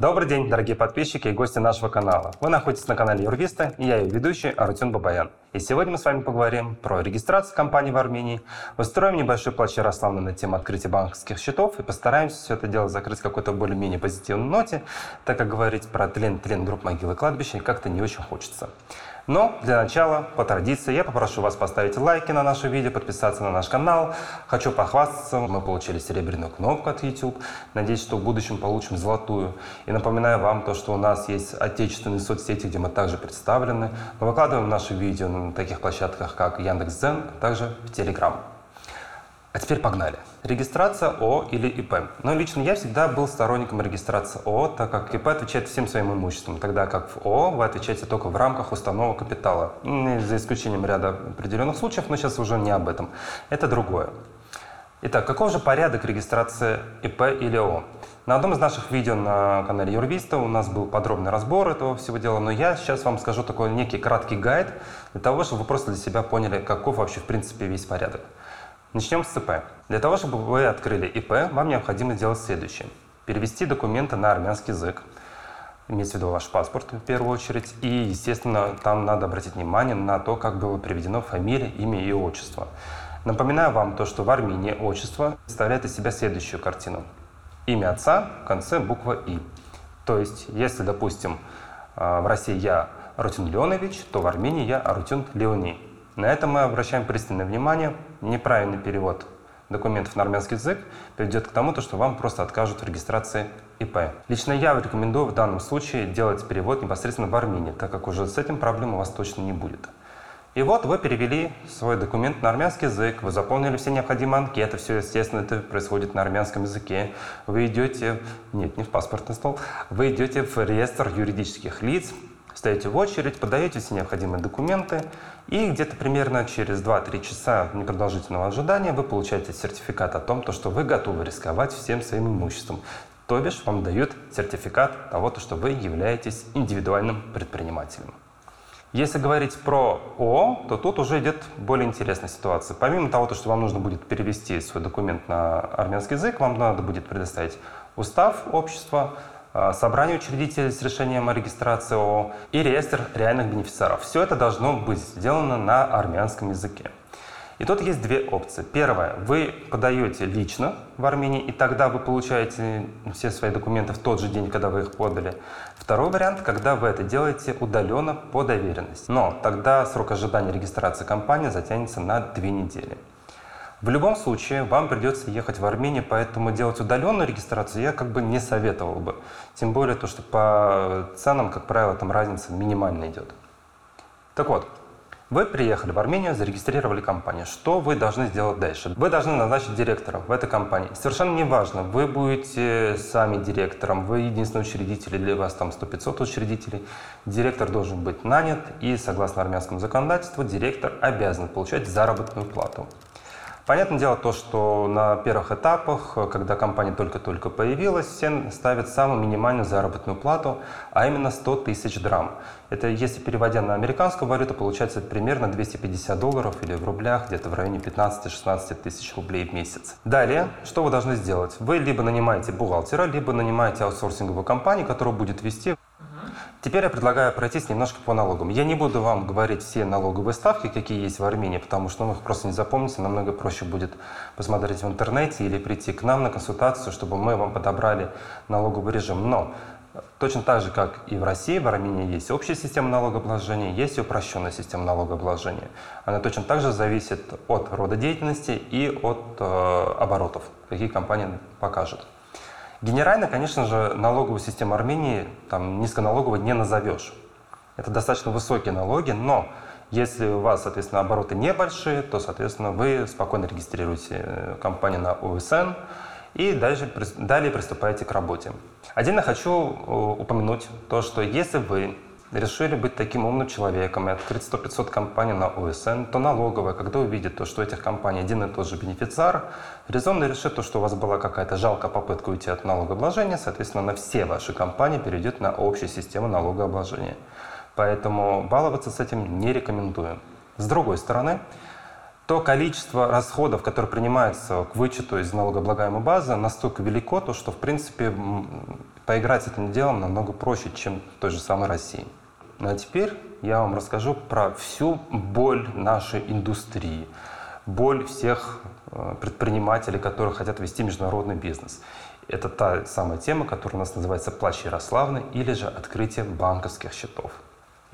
Добрый день, дорогие подписчики и гости нашего канала. Вы находитесь на канале Юрвиста, и я ее ведущий Арутюн Бабаян. И сегодня мы с вами поговорим про регистрацию компании в Армении, устроим небольшой плач Ярославна на тему открытия банковских счетов и постараемся все это дело закрыть в какой-то более-менее позитивной ноте, так как говорить про тлен-тлен групп могилы кладбища как-то не очень хочется. Но для начала, по традиции, я попрошу вас поставить лайки на наше видео, подписаться на наш канал. Хочу похвастаться, мы получили серебряную кнопку от YouTube. Надеюсь, что в будущем получим золотую. И напоминаю вам то, что у нас есть отечественные соцсети, где мы также представлены. Мы выкладываем наши видео на таких площадках, как Яндекс.Дзен, а также в Telegram. А теперь погнали. Регистрация ООО или ИП. Но лично я всегда был сторонником регистрации ООО, так как ИП отвечает всем своим имуществом, тогда как в ООО вы отвечаете только в рамках установок капитала, за исключением ряда определенных случаев, но сейчас уже не об этом. Это другое. Итак, каков же порядок регистрации ИП или ООО? На одном из наших видео на канале Юрвиста у нас был подробный разбор этого всего дела, но я сейчас вам скажу такой некий краткий гайд для того, чтобы вы просто для себя поняли, каков вообще в принципе весь порядок. Начнем с ЦП. Для того, чтобы вы открыли ИП, вам необходимо сделать следующее. Перевести документы на армянский язык, имеется в виду ваш паспорт в первую очередь, и, естественно, там надо обратить внимание на то, как было приведено фамилия, имя и отчество. Напоминаю вам то, что в Армении отчество представляет из себя следующую картину. Имя отца в конце буква «и». То есть, если, допустим, э, в России я Арутюн Леонович, то в Армении я Арутюн Леони. На это мы обращаем пристальное внимание. Неправильный перевод документов на армянский язык приведет к тому, что вам просто откажут в регистрации ИП. Лично я рекомендую в данном случае делать перевод непосредственно в Армении, так как уже с этим проблем у вас точно не будет. И вот вы перевели свой документ на армянский язык, вы заполнили все необходимые анкеты, все, естественно, это происходит на армянском языке. Вы идете, нет, не в паспортный стол, вы идете в реестр юридических лиц, стоите в очередь, подаете все необходимые документы, и где-то примерно через 2-3 часа непродолжительного ожидания вы получаете сертификат о том, то, что вы готовы рисковать всем своим имуществом. То бишь вам дают сертификат того, что вы являетесь индивидуальным предпринимателем. Если говорить про ООО, то тут уже идет более интересная ситуация. Помимо того, что вам нужно будет перевести свой документ на армянский язык, вам надо будет предоставить устав общества, а, собрание учредителей с решением о регистрации ООО и реестр реальных бенефициаров. Все это должно быть сделано на армянском языке. И тут есть две опции. Первое, вы подаете лично в Армении, и тогда вы получаете все свои документы в тот же день, когда вы их подали. Второй вариант, когда вы это делаете удаленно по доверенности. Но тогда срок ожидания регистрации компании затянется на две недели. В любом случае, вам придется ехать в Армению, поэтому делать удаленную регистрацию я как бы не советовал бы. Тем более то, что по ценам, как правило, там разница минимально идет. Так вот, вы приехали в Армению, зарегистрировали компанию. Что вы должны сделать дальше? Вы должны назначить директора в этой компании. Совершенно не важно, вы будете сами директором, вы единственный учредитель или у вас там 100-500 учредителей. Директор должен быть нанят и, согласно армянскому законодательству, директор обязан получать заработную плату. Понятное дело то, что на первых этапах, когда компания только-только появилась, все ставят самую минимальную заработную плату, а именно 100 тысяч драм. Это, если переводя на американскую валюту, получается примерно 250 долларов или в рублях где-то в районе 15-16 тысяч рублей в месяц. Далее, что вы должны сделать? Вы либо нанимаете бухгалтера, либо нанимаете аутсорсинговую компанию, которая будет вести Теперь я предлагаю пройтись немножко по налогам. Я не буду вам говорить все налоговые ставки, какие есть в Армении, потому что ну, их просто не запомните. Намного проще будет посмотреть в интернете или прийти к нам на консультацию, чтобы мы вам подобрали налоговый режим. Но точно так же, как и в России, в Армении есть общая система налогообложения, есть и упрощенная система налогообложения. Она точно так же зависит от рода деятельности и от э, оборотов, какие компании покажут. Генерально, конечно же, налоговую систему Армении там, низконалоговой не назовешь. Это достаточно высокие налоги, но если у вас, соответственно, обороты небольшие, то, соответственно, вы спокойно регистрируете э, компанию на ОСН и дальше, далее приступаете к работе. Отдельно хочу э, упомянуть то, что если вы решили быть таким умным человеком и открыть 100-500 компаний на ОСН, то налоговая, когда увидит то, что этих компаний один и тот же бенефициар, резонно решит то, что у вас была какая-то жалкая попытка уйти от налогообложения, соответственно, на все ваши компании перейдет на общую систему налогообложения. Поэтому баловаться с этим не рекомендую. С другой стороны, то количество расходов, которые принимаются к вычету из налогооблагаемой базы, настолько велико, то, что, в принципе, поиграть с этим делом намного проще, чем в той же самой России. Ну а теперь я вам расскажу про всю боль нашей индустрии, боль всех э, предпринимателей, которые хотят вести международный бизнес. Это та самая тема, которая у нас называется «Плащ Ярославны» или же «Открытие банковских счетов».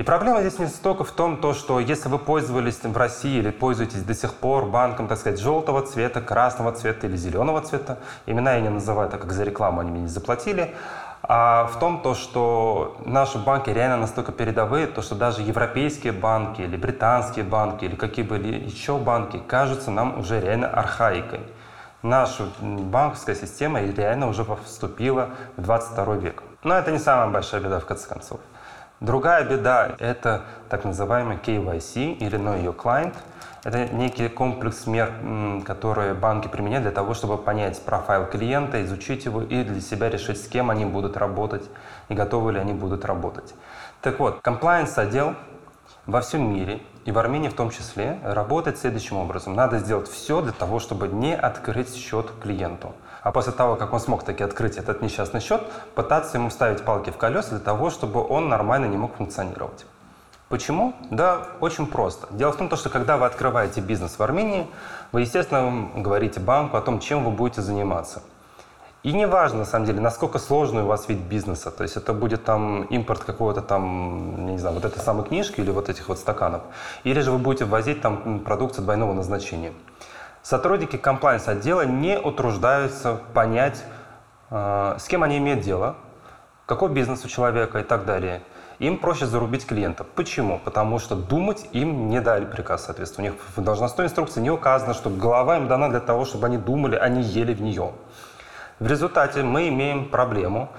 И проблема здесь не столько в том, то, что если вы пользовались в России или пользуетесь до сих пор банком, так сказать, желтого цвета, красного цвета или зеленого цвета, имена я не называю, так как за рекламу они мне не заплатили, а в том, то, что наши банки реально настолько передовые, то, что даже европейские банки или британские банки или какие бы еще банки кажутся нам уже реально архаикой. Наша банковская система реально уже вступила в 22 век. Но это не самая большая беда в конце концов. Другая беда – это так называемый KYC или Know Your Client. Это некий комплекс мер, которые банки применяют для того, чтобы понять профайл клиента, изучить его и для себя решить, с кем они будут работать и готовы ли они будут работать. Так вот, compliance отдел во всем мире и в Армении в том числе работает следующим образом. Надо сделать все для того, чтобы не открыть счет клиенту. А после того, как он смог таки открыть этот несчастный счет, пытаться ему ставить палки в колеса для того, чтобы он нормально не мог функционировать. Почему? Да, очень просто. Дело в том, что когда вы открываете бизнес в Армении, вы, естественно, говорите банку о том, чем вы будете заниматься. И не важно, на самом деле, насколько сложный у вас вид бизнеса. То есть это будет там импорт какого-то там, не знаю, вот этой самой книжки или вот этих вот стаканов. Или же вы будете ввозить там продукцию двойного назначения. Сотрудники комплайнс отдела не утруждаются понять, э, с кем они имеют дело, какой бизнес у человека и так далее. Им проще зарубить клиентов. Почему? Потому что думать им не дали приказ, соответственно. У них в должностной инструкции не указано, что голова им дана для того, чтобы они думали, а не ели в нее. В результате мы имеем проблему,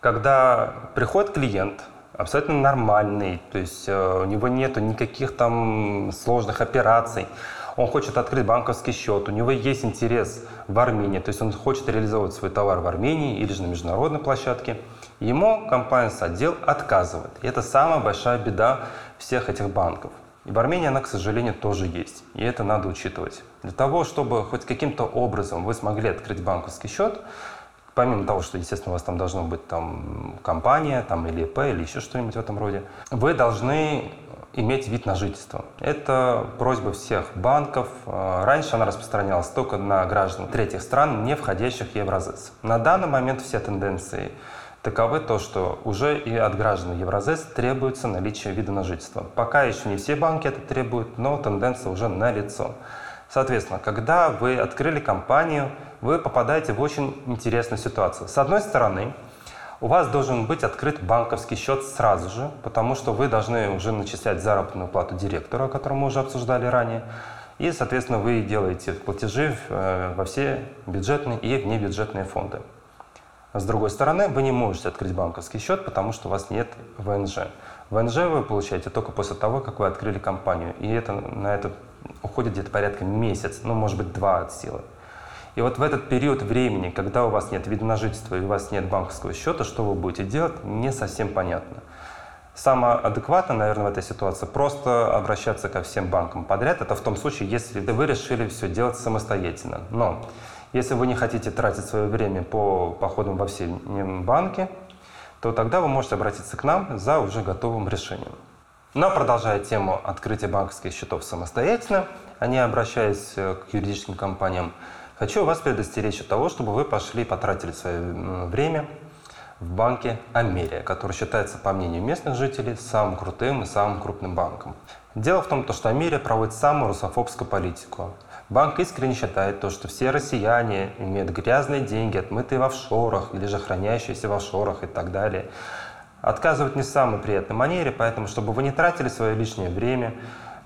когда приходит клиент, абсолютно нормальный, то есть э, у него нет никаких там сложных операций, он хочет открыть банковский счет, у него есть интерес в Армении, то есть он хочет реализовывать свой товар в Армении или же на международной площадке, ему компания-отдел отказывает. И это самая большая беда всех этих банков. И в Армении она, к сожалению, тоже есть. И это надо учитывать. Для того, чтобы хоть каким-то образом вы смогли открыть банковский счет, помимо того, что, естественно, у вас там должно быть там компания, там или ИП, или еще что-нибудь в этом роде, вы должны иметь вид на жительство. Это просьба всех банков. Раньше она распространялась только на граждан третьих стран, не входящих в Евразес. На данный момент все тенденции таковы то, что уже и от граждан Евразес требуется наличие вида на жительство. Пока еще не все банки это требуют, но тенденция уже налицо. Соответственно, когда вы открыли компанию, вы попадаете в очень интересную ситуацию. С одной стороны, у вас должен быть открыт банковский счет сразу же, потому что вы должны уже начислять заработную плату директора, о котором мы уже обсуждали ранее. И, соответственно, вы делаете платежи э, во все бюджетные и внебюджетные фонды. С другой стороны, вы не можете открыть банковский счет, потому что у вас нет ВНЖ. ВНЖ вы получаете только после того, как вы открыли компанию. И это, на это уходит где-то порядка месяц, ну, может быть, два от силы. И вот в этот период времени, когда у вас нет вида на жительство и у вас нет банковского счета, что вы будете делать, не совсем понятно. Самое адекватное, наверное, в этой ситуации просто обращаться ко всем банкам подряд. Это в том случае, если вы решили все делать самостоятельно. Но если вы не хотите тратить свое время по походам во все банки, то тогда вы можете обратиться к нам за уже готовым решением. Но продолжая тему открытия банковских счетов самостоятельно, а не обращаясь к юридическим компаниям, Хочу вас предостеречь от того, чтобы вы пошли и потратили свое время в банке Америя, который считается, по мнению местных жителей, самым крутым и самым крупным банком. Дело в том, что Америя проводит самую русофобскую политику. Банк искренне считает то, что все россияне имеют грязные деньги, отмытые в офшорах или же хранящиеся в офшорах и так далее. Отказывают не в самой приятной манере, поэтому, чтобы вы не тратили свое лишнее время,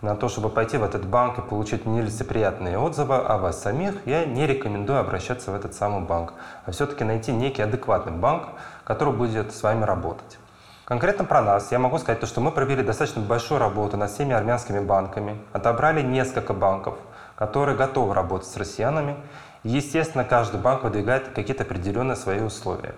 на то, чтобы пойти в этот банк и получить нелицеприятные отзывы о вас самих, я не рекомендую обращаться в этот самый банк, а все-таки найти некий адекватный банк, который будет с вами работать. Конкретно про нас я могу сказать, то, что мы провели достаточно большую работу над всеми армянскими банками, отобрали несколько банков, которые готовы работать с россиянами. Естественно, каждый банк выдвигает какие-то определенные свои условия.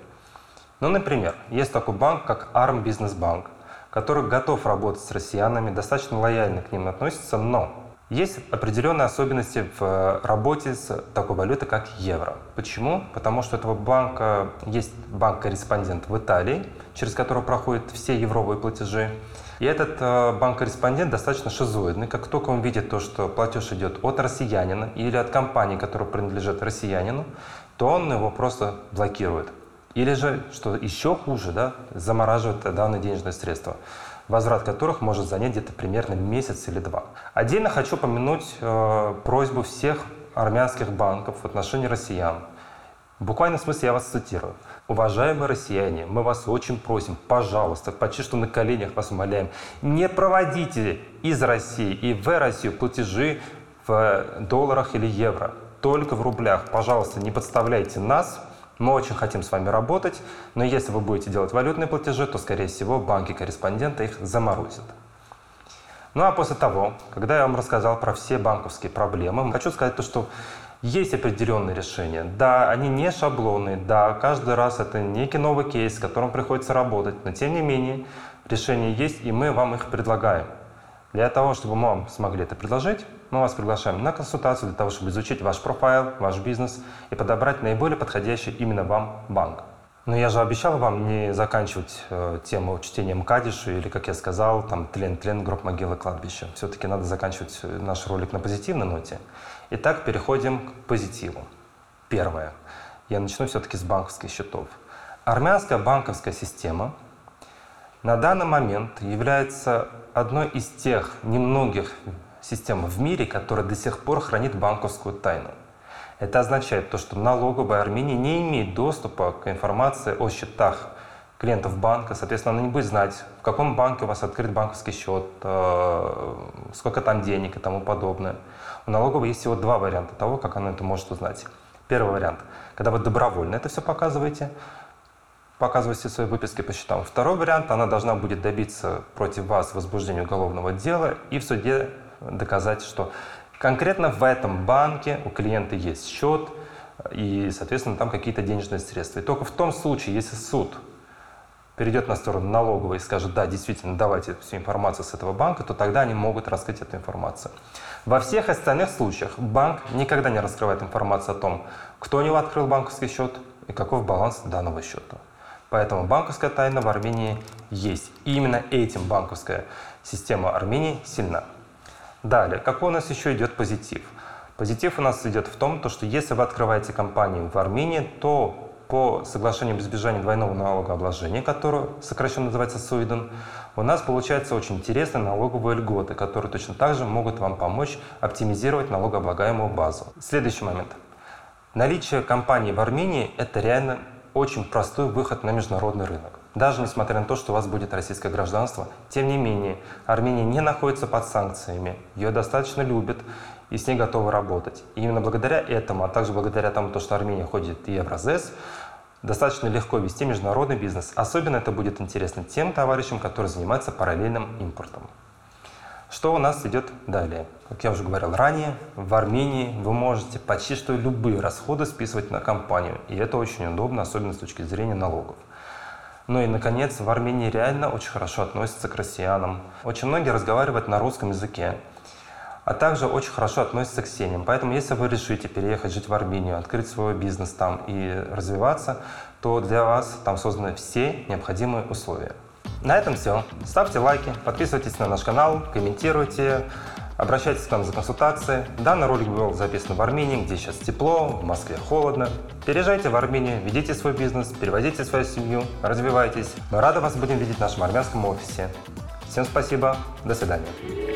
Ну, например, есть такой банк, как ARM Business Bank который готов работать с россиянами, достаточно лояльно к ним относится, но Есть определенные особенности в работе с такой валютой, как евро. Почему? Потому что у этого банка есть банк-корреспондент в Италии, через который проходят все евровые платежи. И этот э, банк-корреспондент достаточно шизоидный. Как только он видит то, что платеж идет от россиянина или от компании, которая принадлежит россиянину, то он его просто блокирует. Или же, что еще хуже, да, замораживает данные денежные средства возврат которых может занять где-то примерно месяц или два. Отдельно хочу помянуть э, просьбу всех армянских банков в отношении россиян. В буквальном смысле я вас цитирую. Уважаемые россияне, мы вас очень просим, пожалуйста, почти что на коленях вас умоляем, не проводите из России и в Россию платежи в долларах или евро, только в рублях. Пожалуйста, не подставляйте нас, мы очень хотим с вами работать, но если вы будете делать валютные платежи, то, скорее всего, банки-корреспонденты их заморозят. Ну а после того, когда я вам рассказал про все банковские проблемы, хочу сказать то, что есть определенные решения. Да, они не шаблоны, да, каждый раз это некий новый кейс, с которым приходится работать, но тем не менее решения есть, и мы вам их предлагаем. Для того, чтобы мы вам смогли это предложить, мы вас приглашаем на консультацию для того, чтобы изучить ваш профайл, ваш бизнес и подобрать наиболее подходящий именно вам банк. Но я же обещал вам не заканчивать э, тему чтением Кадишу или, как я сказал, там тлен-тлен, гроб, могила, кладбище. Все-таки надо заканчивать э, наш ролик на позитивной ноте. Итак, переходим к позитиву. Первое. Я начну все-таки с банковских счетов. Армянская банковская система на данный момент является одной из тех немногих систем в мире, которая до сих пор хранит банковскую тайну. Это означает то, что налоговая Армения не имеет доступа к информации о счетах клиентов банка, соответственно, она не будет знать, в каком банке у вас открыт банковский счет, э, сколько там денег и тому подобное. У налоговой есть всего два варианта того, как она это может узнать. Первый вариант, когда вы добровольно это все показываете, показываете свои выписки по счетам. Второй вариант, она должна будет добиться против вас возбуждения уголовного дела и в суде доказать, что конкретно в этом банке у клиента есть счет и, соответственно, там какие-то денежные средства. И только в том случае, если суд перейдет на сторону налоговой и скажет, да, действительно, давайте всю информацию с этого банка, то тогда они могут раскрыть эту информацию. Во всех остальных случаях банк никогда не раскрывает информацию о том, кто у него открыл банковский счет и каков баланс данного счета. Поэтому банковская тайна в Армении есть. И именно этим банковская система Армении сильна. Далее, какой у нас еще идет позитив? Позитив у нас идет в том, что если вы открываете компанию в Армении, то по соглашению об избежании двойного налогообложения, которое сокращенно называется СУИДен, у нас получается очень интересные налоговые льготы, которые точно так же могут вам помочь оптимизировать налогооблагаемую базу. Следующий момент. Наличие компании в Армении – это реально очень простой выход на международный рынок. Даже несмотря на то, что у вас будет российское гражданство, тем не менее, Армения не находится под санкциями, ее достаточно любят и с ней готовы работать. И именно благодаря этому, а также благодаря тому, что Армения ходит в Евразес, достаточно легко вести международный бизнес. Особенно это будет интересно тем товарищам, которые занимаются параллельным импортом. Что у нас идет далее? Как я уже говорил ранее, в Армении вы можете почти что любые расходы списывать на компанию. И это очень удобно, особенно с точки зрения налогов. Ну и, наконец, в Армении реально очень хорошо относятся к россиянам. Очень многие разговаривают на русском языке, а также очень хорошо относятся к семьям. Поэтому, если вы решите переехать жить в Армению, открыть свой бизнес там и развиваться, то для вас там созданы все необходимые условия. На этом все. Ставьте лайки, подписывайтесь на наш канал, комментируйте, обращайтесь к нам за консультацией. Данный ролик был записан в Армении, где сейчас тепло, в Москве холодно. Переезжайте в Армению, ведите свой бизнес, перевозите свою семью, развивайтесь. Мы рады вас будем видеть в нашем армянском офисе. Всем спасибо, до свидания.